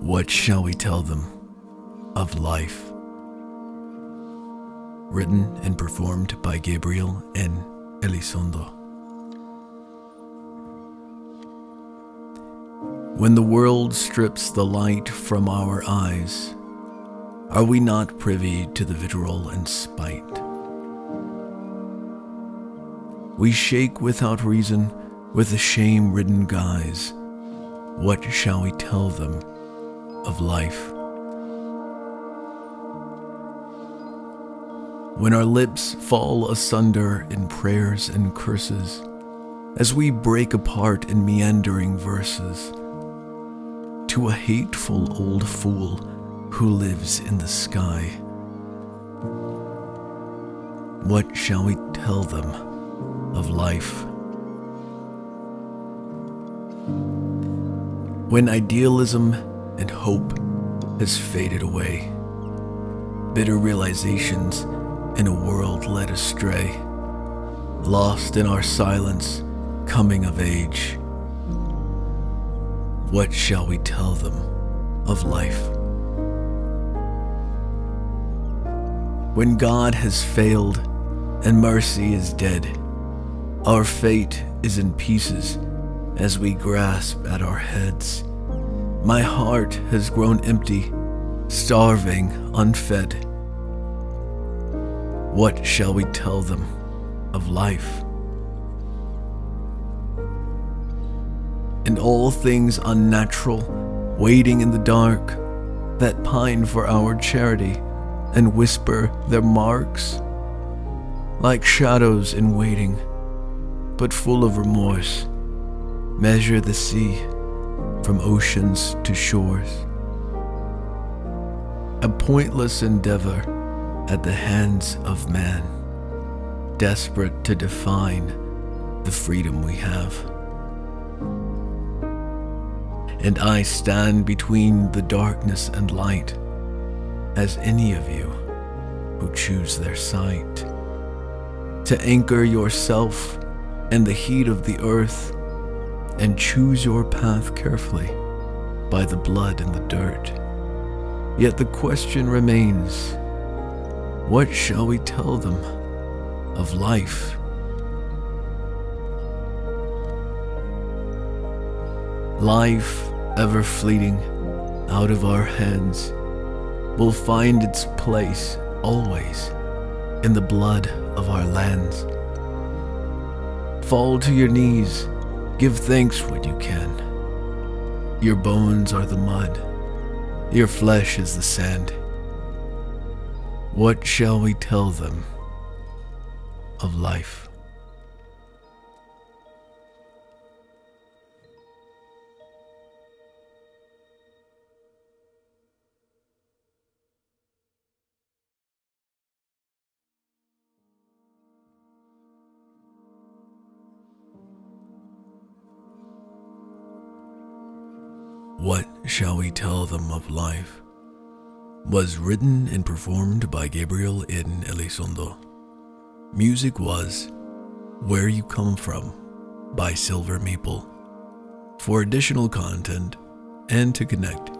What shall we tell them of life? Written and performed by Gabriel N. Elizondo. When the world strips the light from our eyes, are we not privy to the vitriol and spite? We shake without reason with a shame ridden guise. What shall we tell them of life? When our lips fall asunder in prayers and curses, as we break apart in meandering verses, to a hateful old fool who lives in the sky, what shall we tell them of life? When idealism and hope has faded away, bitter realizations in a world led astray, lost in our silence, coming of age. What shall we tell them of life? When God has failed and mercy is dead, our fate is in pieces as we grasp at our heads. My heart has grown empty, starving, unfed. What shall we tell them of life? And all things unnatural, waiting in the dark, that pine for our charity and whisper their marks, like shadows in waiting, but full of remorse, measure the sea from oceans to shores. A pointless endeavor at the hands of man, desperate to define the freedom we have. And I stand between the darkness and light, as any of you who choose their sight. To anchor yourself in the heat of the earth and choose your path carefully by the blood and the dirt. Yet the question remains what shall we tell them of life? Life, ever fleeting, out of our hands, will find its place always in the blood of our lands. Fall to your knees, give thanks when you can. Your bones are the mud, your flesh is the sand. What shall we tell them of life? What shall we tell them of life? was written and performed by Gabriel N. Elizondo. Music was Where You Come From by Silver Maple. For additional content and to connect,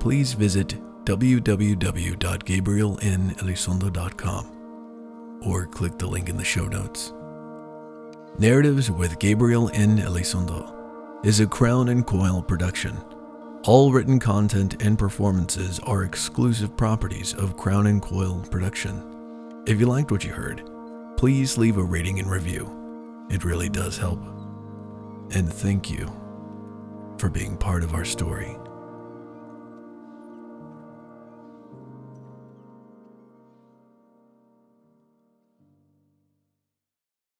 please visit www.gabrielnelizondo.com or click the link in the show notes. Narratives with Gabriel N. Elizondo is a Crown and Coil production all written content and performances are exclusive properties of Crown and Coil Production. If you liked what you heard, please leave a rating and review. It really does help. And thank you for being part of our story.